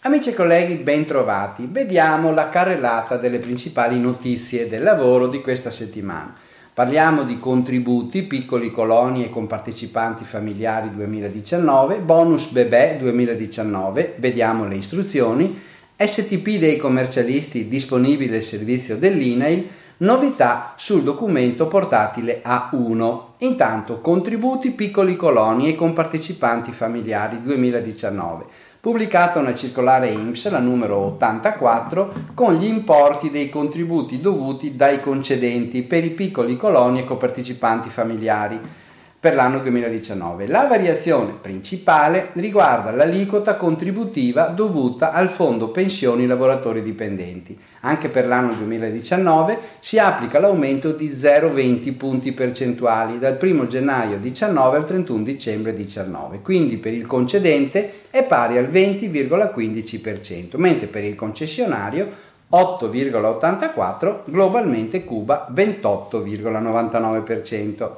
Amici e colleghi, bentrovati. Vediamo la carrellata delle principali notizie del lavoro di questa settimana. Parliamo di contributi, piccoli coloni e compartecipanti familiari 2019, bonus bebè 2019, vediamo le istruzioni, STP dei commercialisti disponibile il servizio dell'INAIL, novità sul documento portatile A1. Intanto contributi, piccoli coloni e compartecipanti familiari 2019 pubblicata una circolare IMSS, la numero 84, con gli importi dei contributi dovuti dai concedenti per i piccoli coloni e copartecipanti familiari per l'anno 2019. La variazione principale riguarda l'aliquota contributiva dovuta al Fondo Pensioni Lavoratori Dipendenti. Anche per l'anno 2019 si applica l'aumento di 0,20 punti percentuali dal 1 gennaio 19 al 31 dicembre 19, quindi per il concedente è pari al 20,15%, mentre per il concessionario 8,84, globalmente Cuba 28,99%.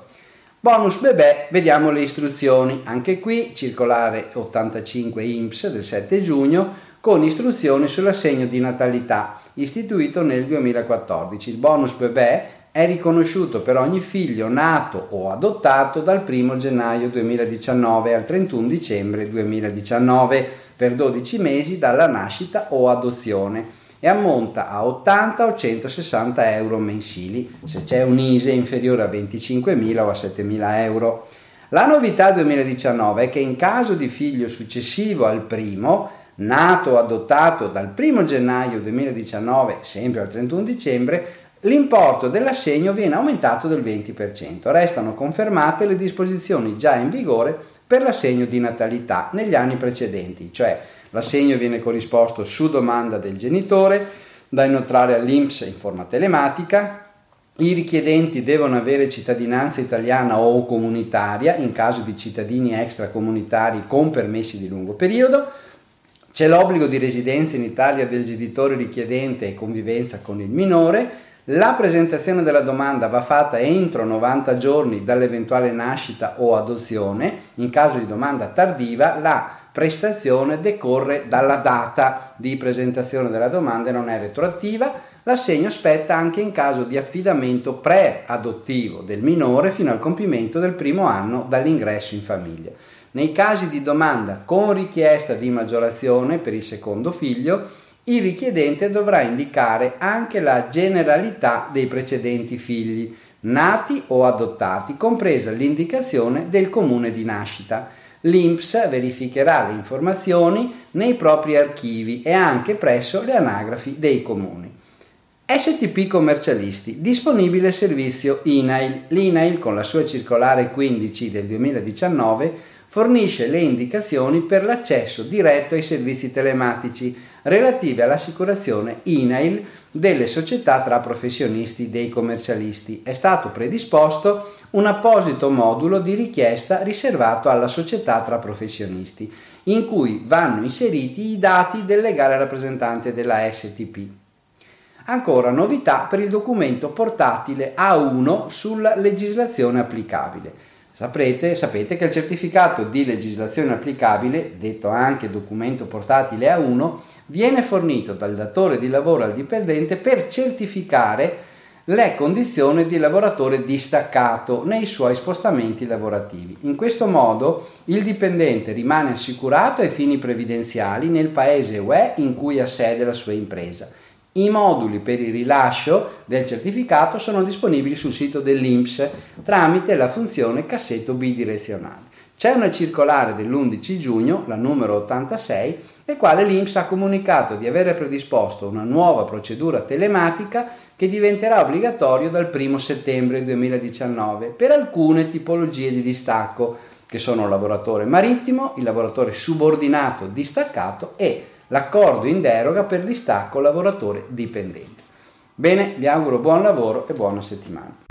Bonus bebè, vediamo le istruzioni. Anche qui circolare 85 IMSS del 7 giugno con istruzioni sull'assegno di natalità istituito nel 2014. Il bonus bebè è riconosciuto per ogni figlio nato o adottato dal 1 gennaio 2019 al 31 dicembre 2019 per 12 mesi dalla nascita o adozione e ammonta a 80 o 160 euro mensili se c'è un ISE inferiore a 25.000 o a 7.000 euro. La novità 2019 è che in caso di figlio successivo al primo, nato o adottato dal 1 gennaio 2019, sempre al 31 dicembre, l'importo dell'assegno viene aumentato del 20%. Restano confermate le disposizioni già in vigore per l'assegno di natalità negli anni precedenti, cioè L'assegno viene corrisposto su domanda del genitore, da inoltrare all'INPS in forma telematica. I richiedenti devono avere cittadinanza italiana o comunitaria in caso di cittadini extracomunitari con permessi di lungo periodo. C'è l'obbligo di residenza in Italia del genitore richiedente e convivenza con il minore. La presentazione della domanda va fatta entro 90 giorni dall'eventuale nascita o adozione. In caso di domanda tardiva, la prestazione decorre dalla data di presentazione della domanda e non è retroattiva. L'assegno spetta anche in caso di affidamento pre-adottivo del minore fino al compimento del primo anno dall'ingresso in famiglia. Nei casi di domanda con richiesta di maggiorazione per il secondo figlio, il richiedente dovrà indicare anche la generalità dei precedenti figli, nati o adottati, compresa l'indicazione del comune di nascita l'INPS verificherà le informazioni nei propri archivi e anche presso le anagrafi dei comuni. STP commercialisti, disponibile servizio INAIL. L'INAIL con la sua circolare 15 del 2019 fornisce le indicazioni per l'accesso diretto ai servizi telematici relative all'assicurazione INAIL delle società tra professionisti dei commercialisti. È stato predisposto un apposito modulo di richiesta riservato alla società tra professionisti, in cui vanno inseriti i dati del legale rappresentante della STP. Ancora novità per il documento portatile A1 sulla legislazione applicabile. Saprete, sapete che il certificato di legislazione applicabile, detto anche documento portatile A1, viene fornito dal datore di lavoro al dipendente per certificare le condizioni di lavoratore distaccato nei suoi spostamenti lavorativi. In questo modo il dipendente rimane assicurato ai fini previdenziali nel paese UE in cui ha sede la sua impresa. I moduli per il rilascio del certificato sono disponibili sul sito dell'INPS tramite la funzione cassetto bidirezionale. C'è una circolare dell'11 giugno, la numero 86, nel quale l'INPS ha comunicato di aver predisposto una nuova procedura telematica che diventerà obbligatorio dal 1 settembre 2019 per alcune tipologie di distacco, che sono il lavoratore marittimo, il lavoratore subordinato distaccato e l'accordo in deroga per distacco lavoratore dipendente. Bene, vi auguro buon lavoro e buona settimana.